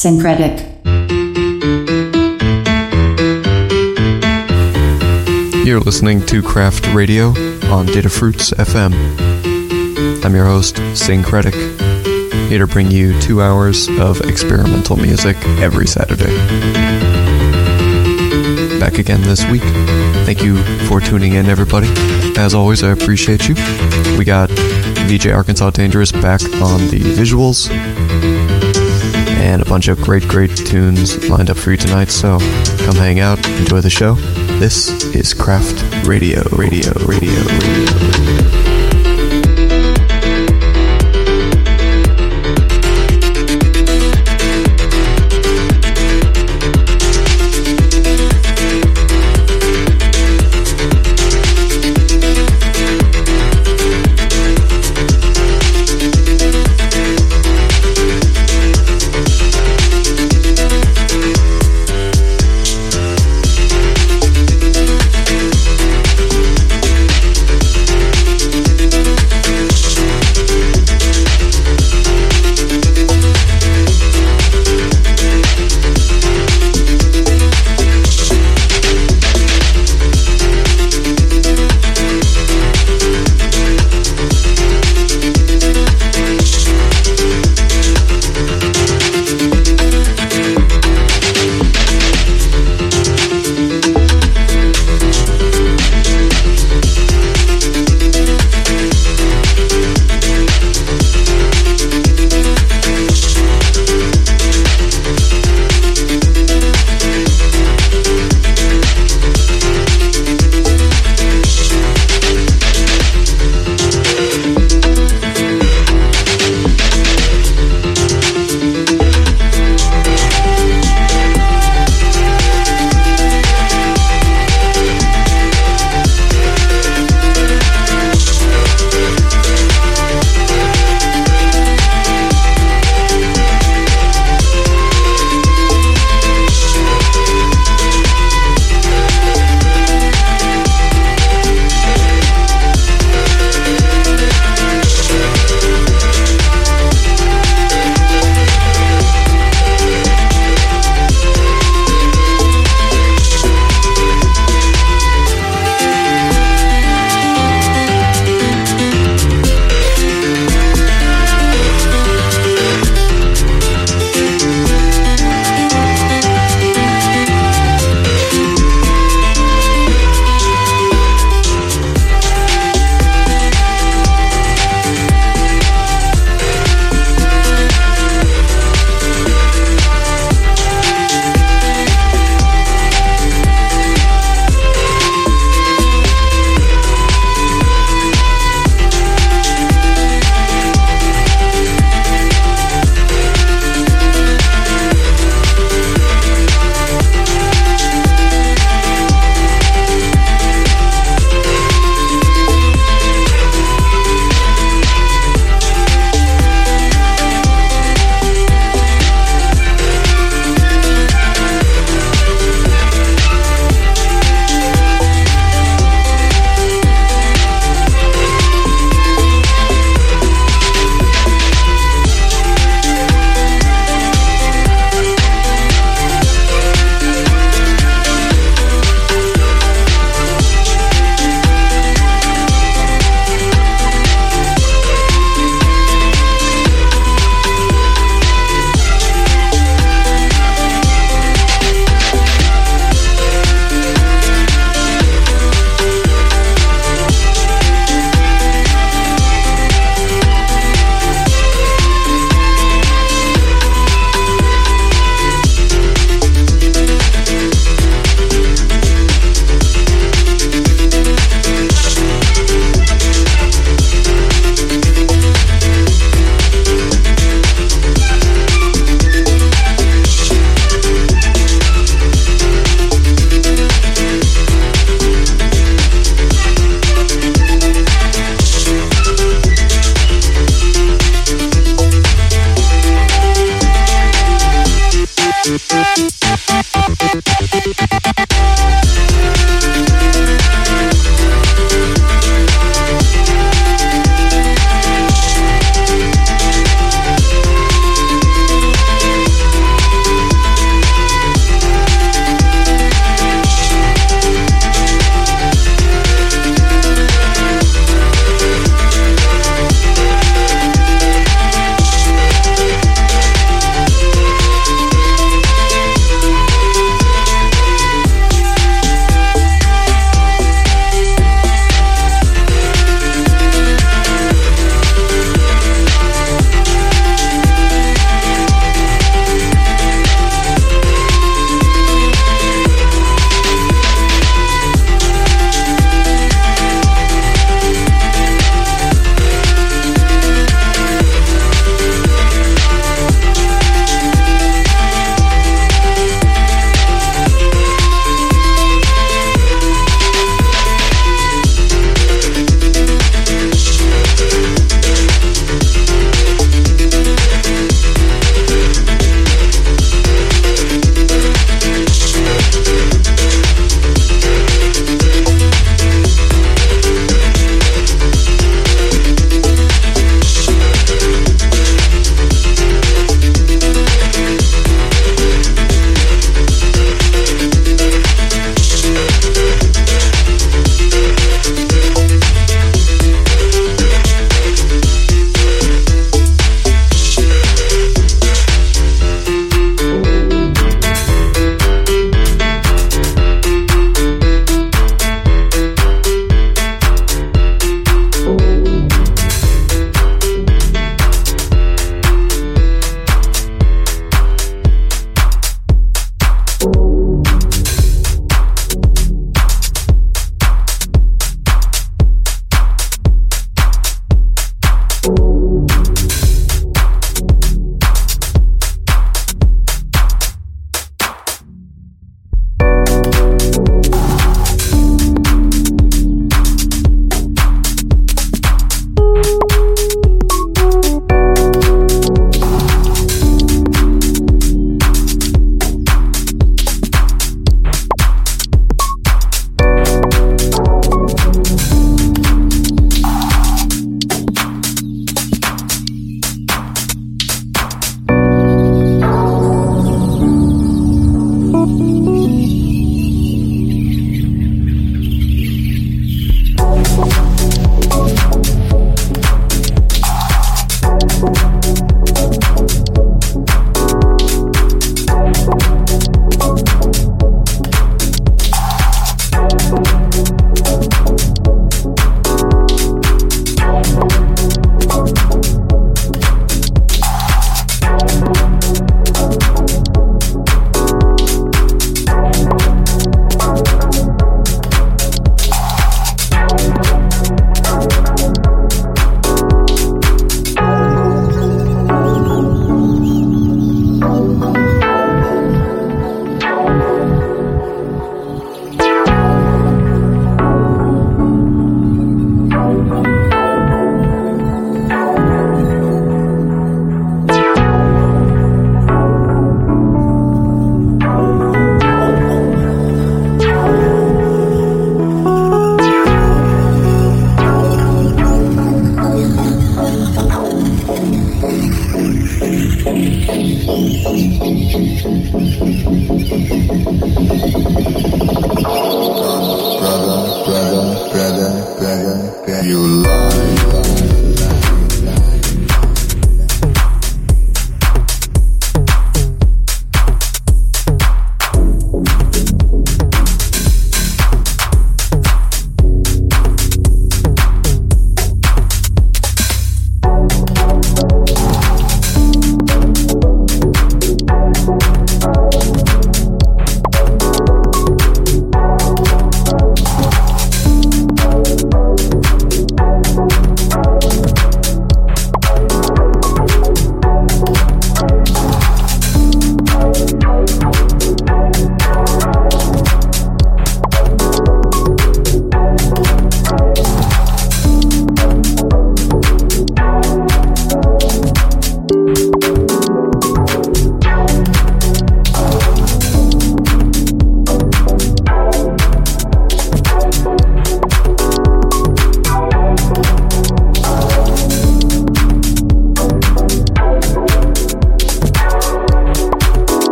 Synkretic. You're listening to Craft Radio on Datafruits FM. I'm your host, Synkretic, here to bring you two hours of experimental music every Saturday. Back again this week. Thank you for tuning in, everybody. As always, I appreciate you. We got VJ Arkansas Dangerous back on the visuals and a bunch of great, great tunes lined up for you tonight. So come hang out, enjoy the show. This is Craft Radio, Radio, Radio, Radio.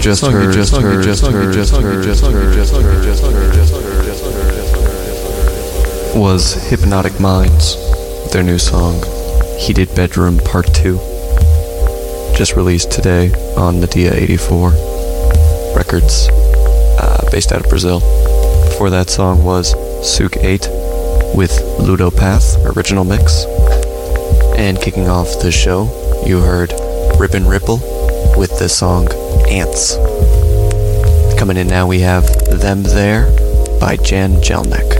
just heard, just heard, just heard, just heard, just heard, just heard, just heard, was Hypnotic Minds, their new song, Heated Bedroom Part 2, just released today on Nadia 84 Records, uh, based out of Brazil. Before that song was Souk 8 with Ludopath, original mix. And kicking off the show, you heard Ribbon Ripple with the song Ants. Coming in now, we have Them There by Jan Jelinek.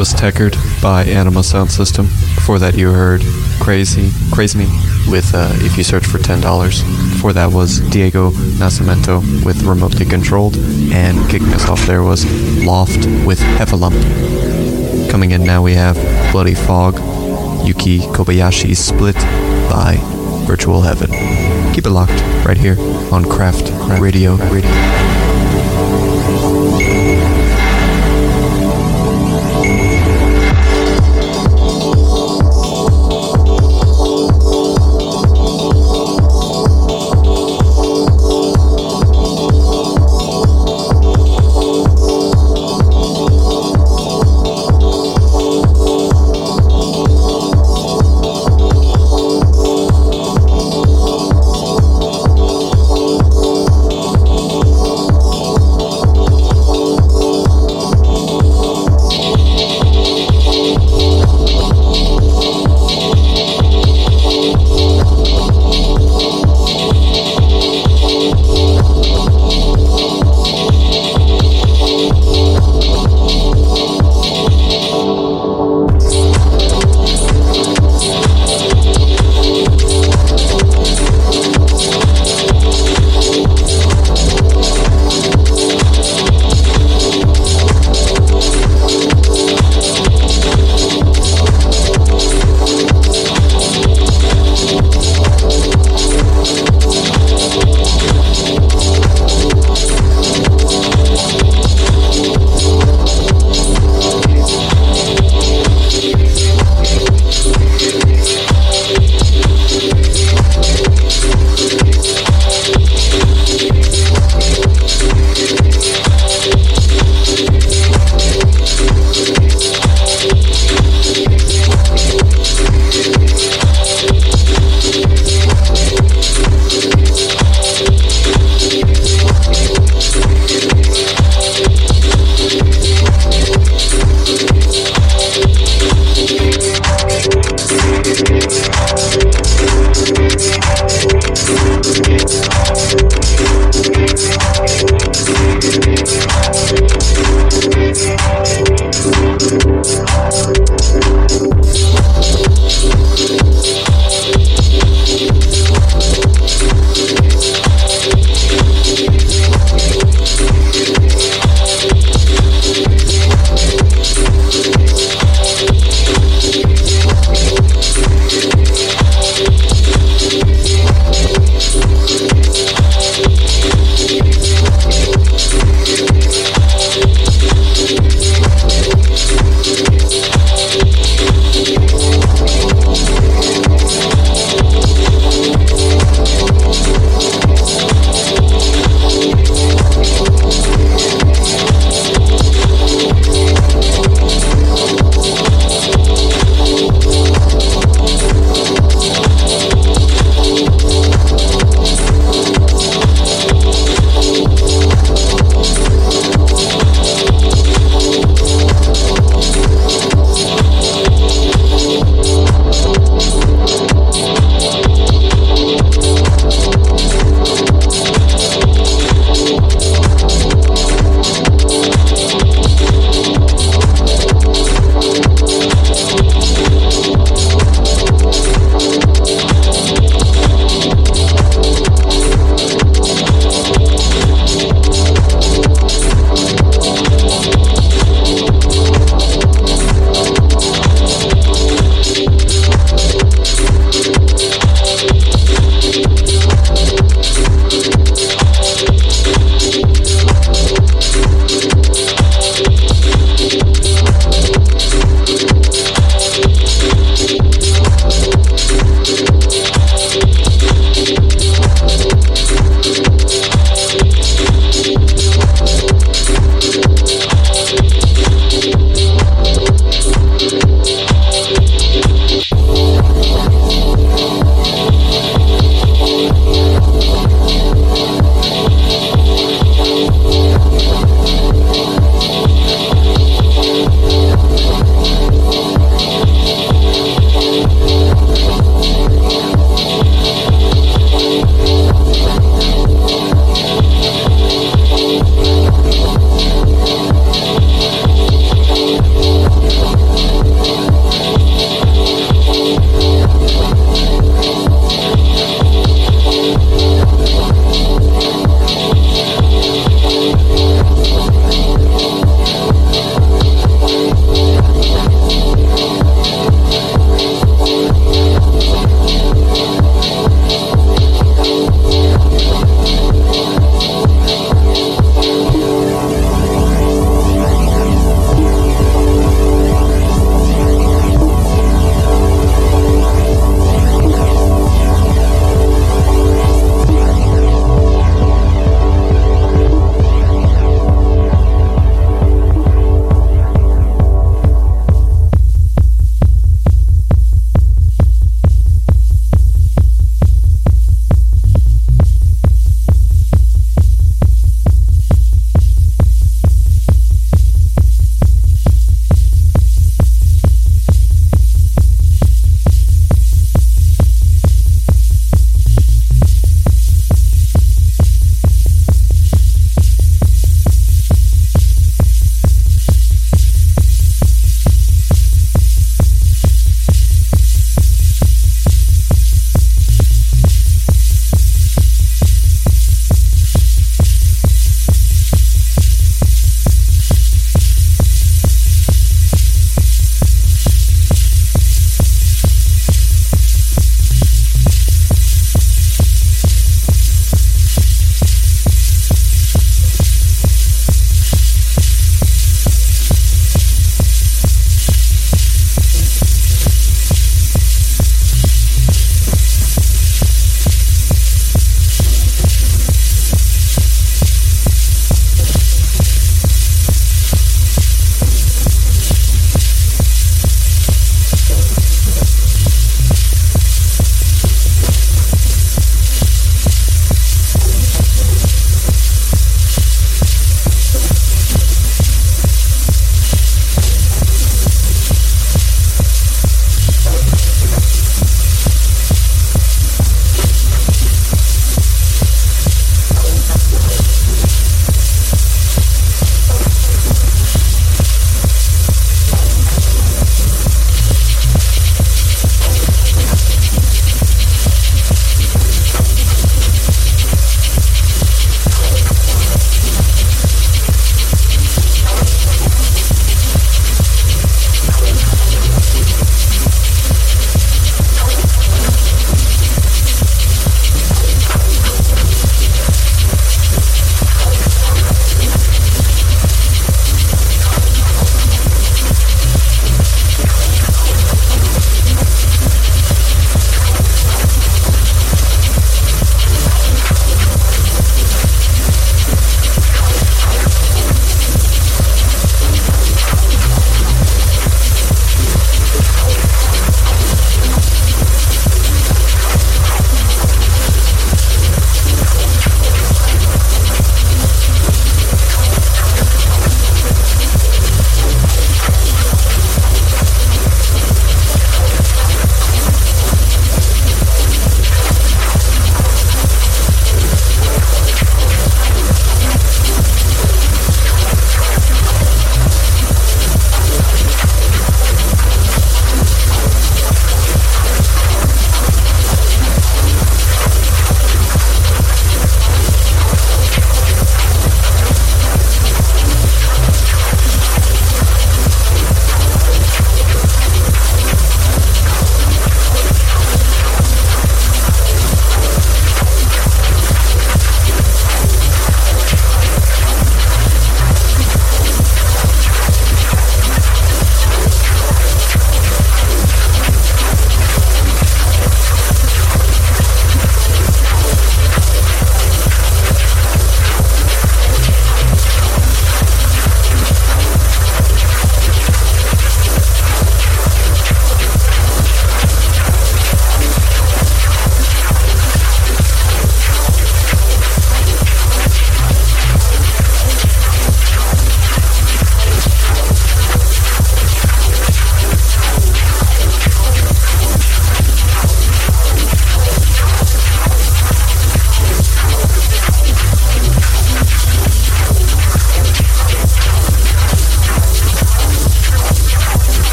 Techerd by Anima Sound System. Before that, you heard Crazy, Crazy Me with uh, If You Search for $10. Before that was Diego Nascimento with Remotely Controlled. And kicking us off there was Loft with Heffalump. Coming in now, we have Bloody Fog, Yuki Kobayashi Split by Virtual Heaven. Keep it locked right here on Craft Radio. Radio.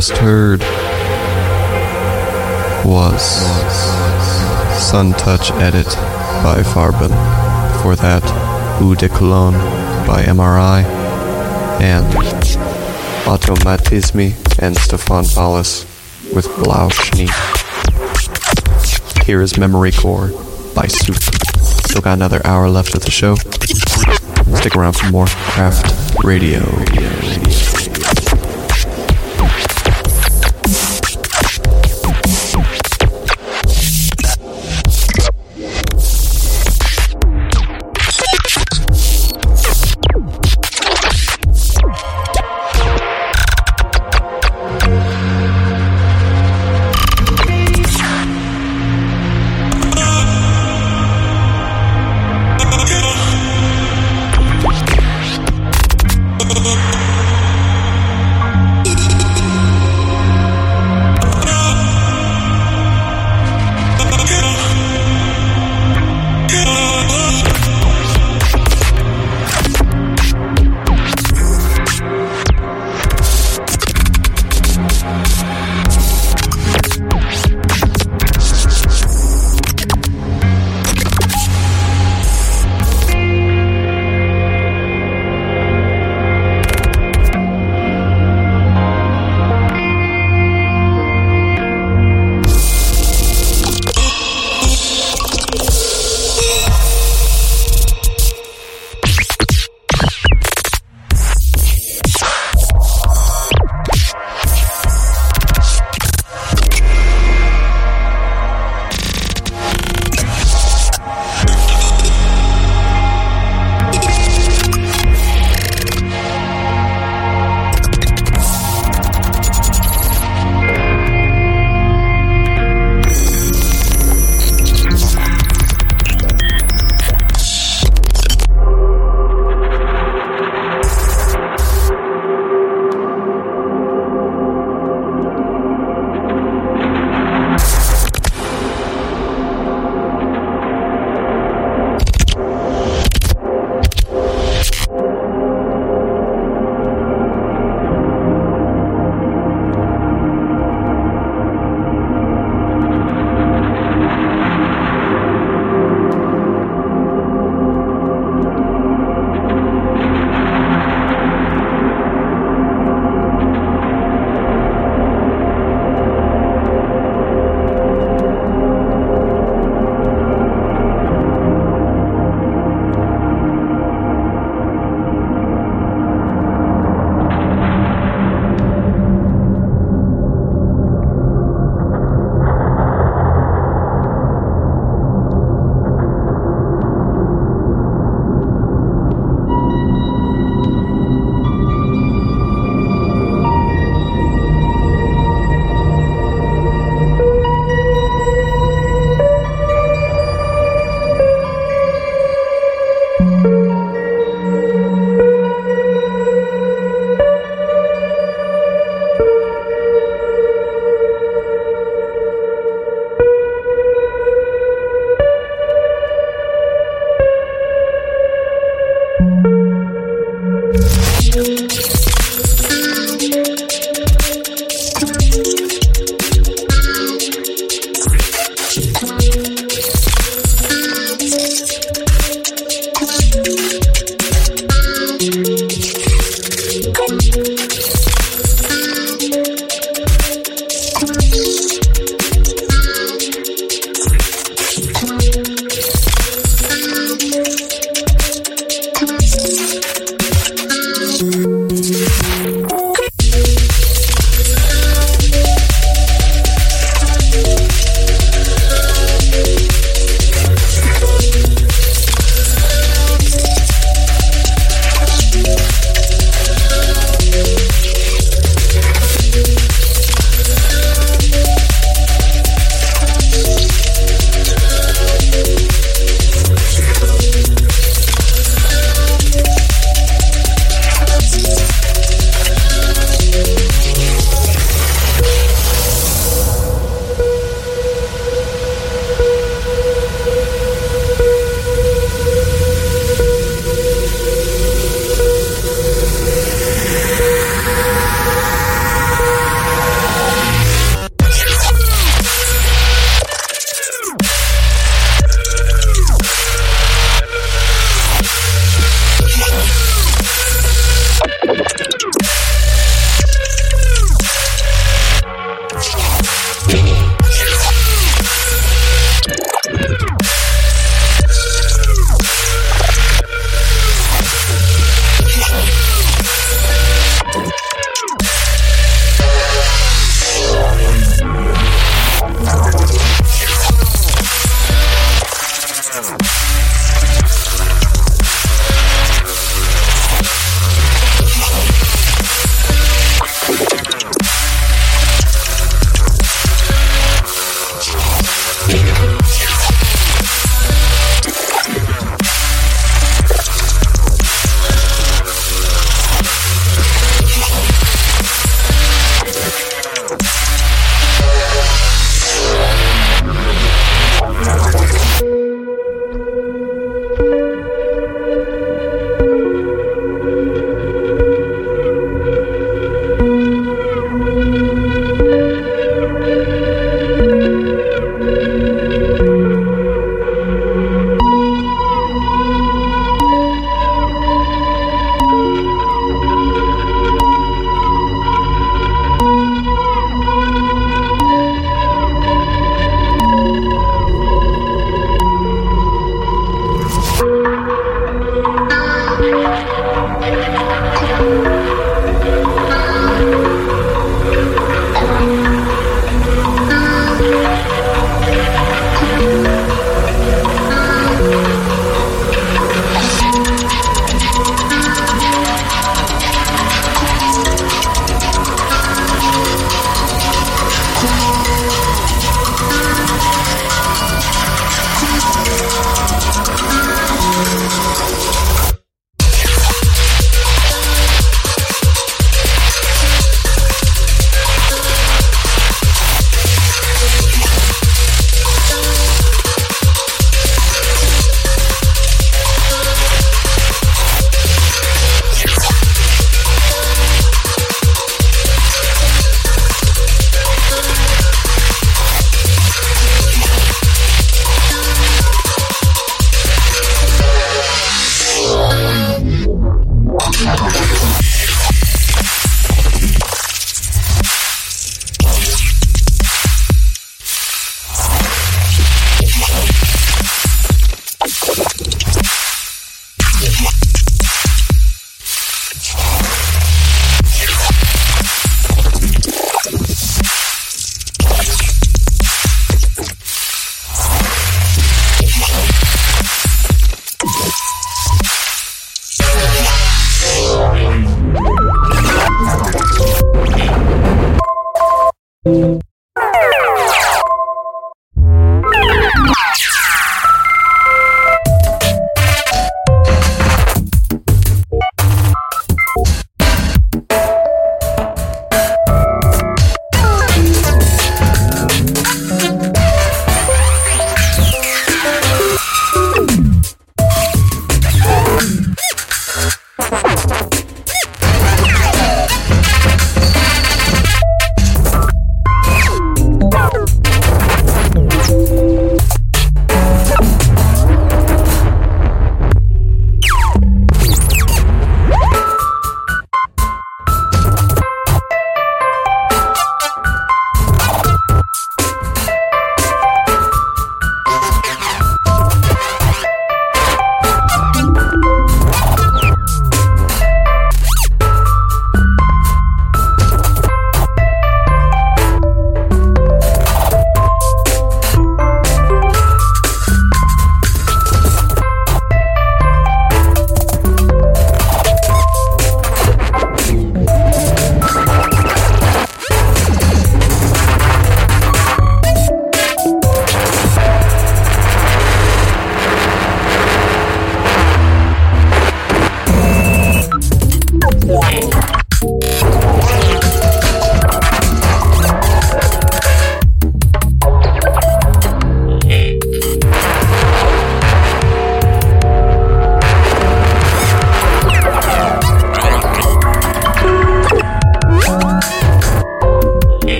Just heard was Sun Touch Edit by Farben. For that, Eau de Cologne by MRI. And Automatismi and Stefan Paulus with Blau Schnee. Here is Memory Core by Soup. Still got another hour left of the show. Stick around for more Craft Radio.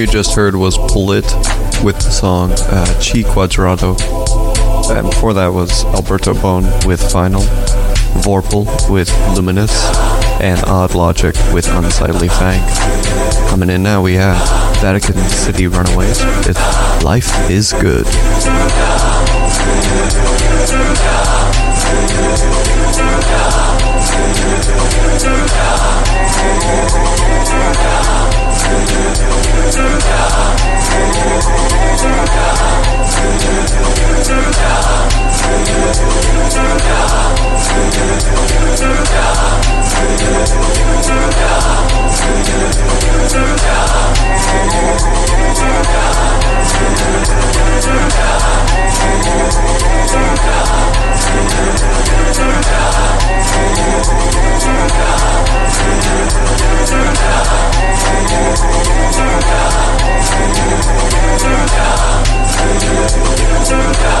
you just heard was Polit with the song uh, Chi Quadrado. And before that was Alberto Bone with Final, Vorpal with Luminous, and Odd Logic with Unsightly Fang. Coming in now, we have Vatican City Runaways with Life is Good. Yeah. Turn down.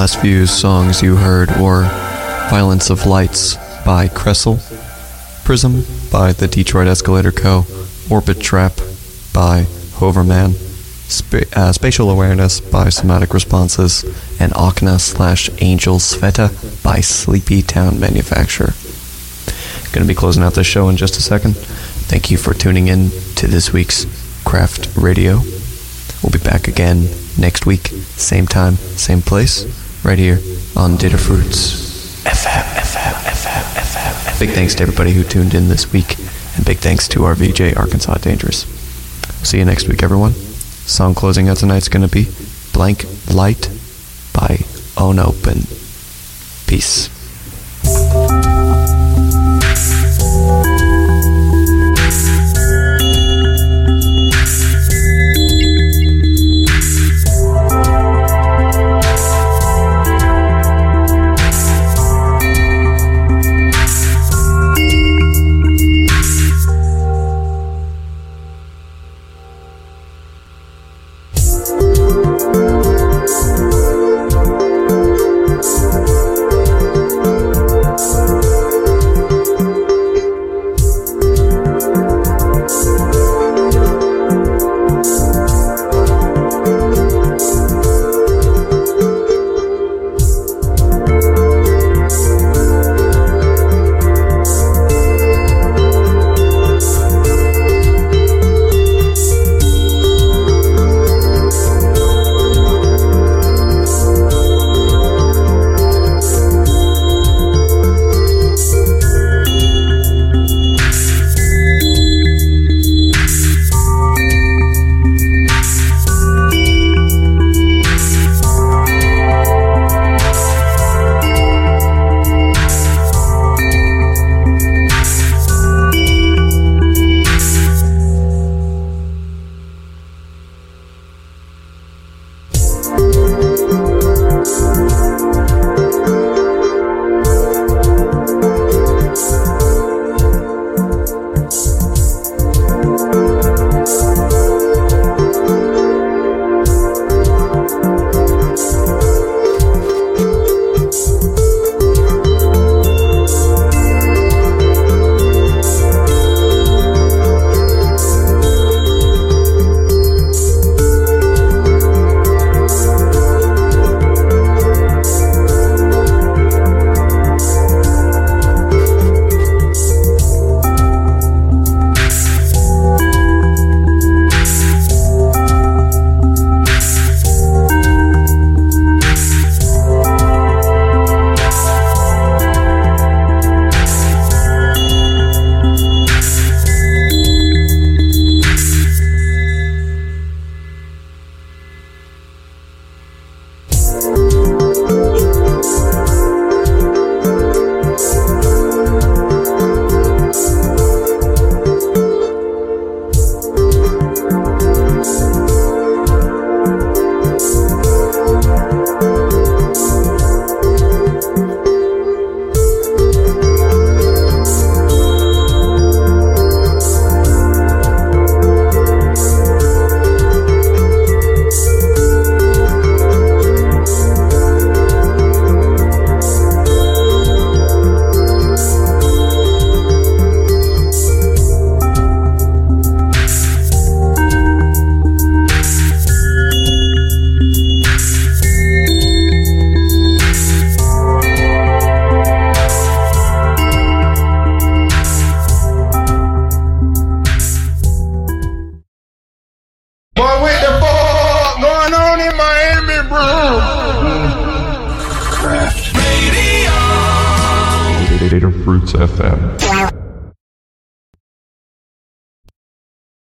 last few songs you heard were Violence of Lights by Kressel, Prism by the Detroit Escalator Co., Orbit Trap by Hoverman, Spa- uh, Spatial Awareness by Somatic Responses, and Akna slash Angel Sveta by Sleepy Town Manufacturer. Going to be closing out this show in just a second. Thank you for tuning in to this week's Craft Radio. We'll be back again next week, same time, same place, right here on Datafruits FM, FM, FM, FM. Big thanks to everybody who tuned in this week, and big thanks to our VJ Arkansas Dangerous. See you next week, everyone. Song closing out tonight's going to be Blank Light by Unopen. Peace.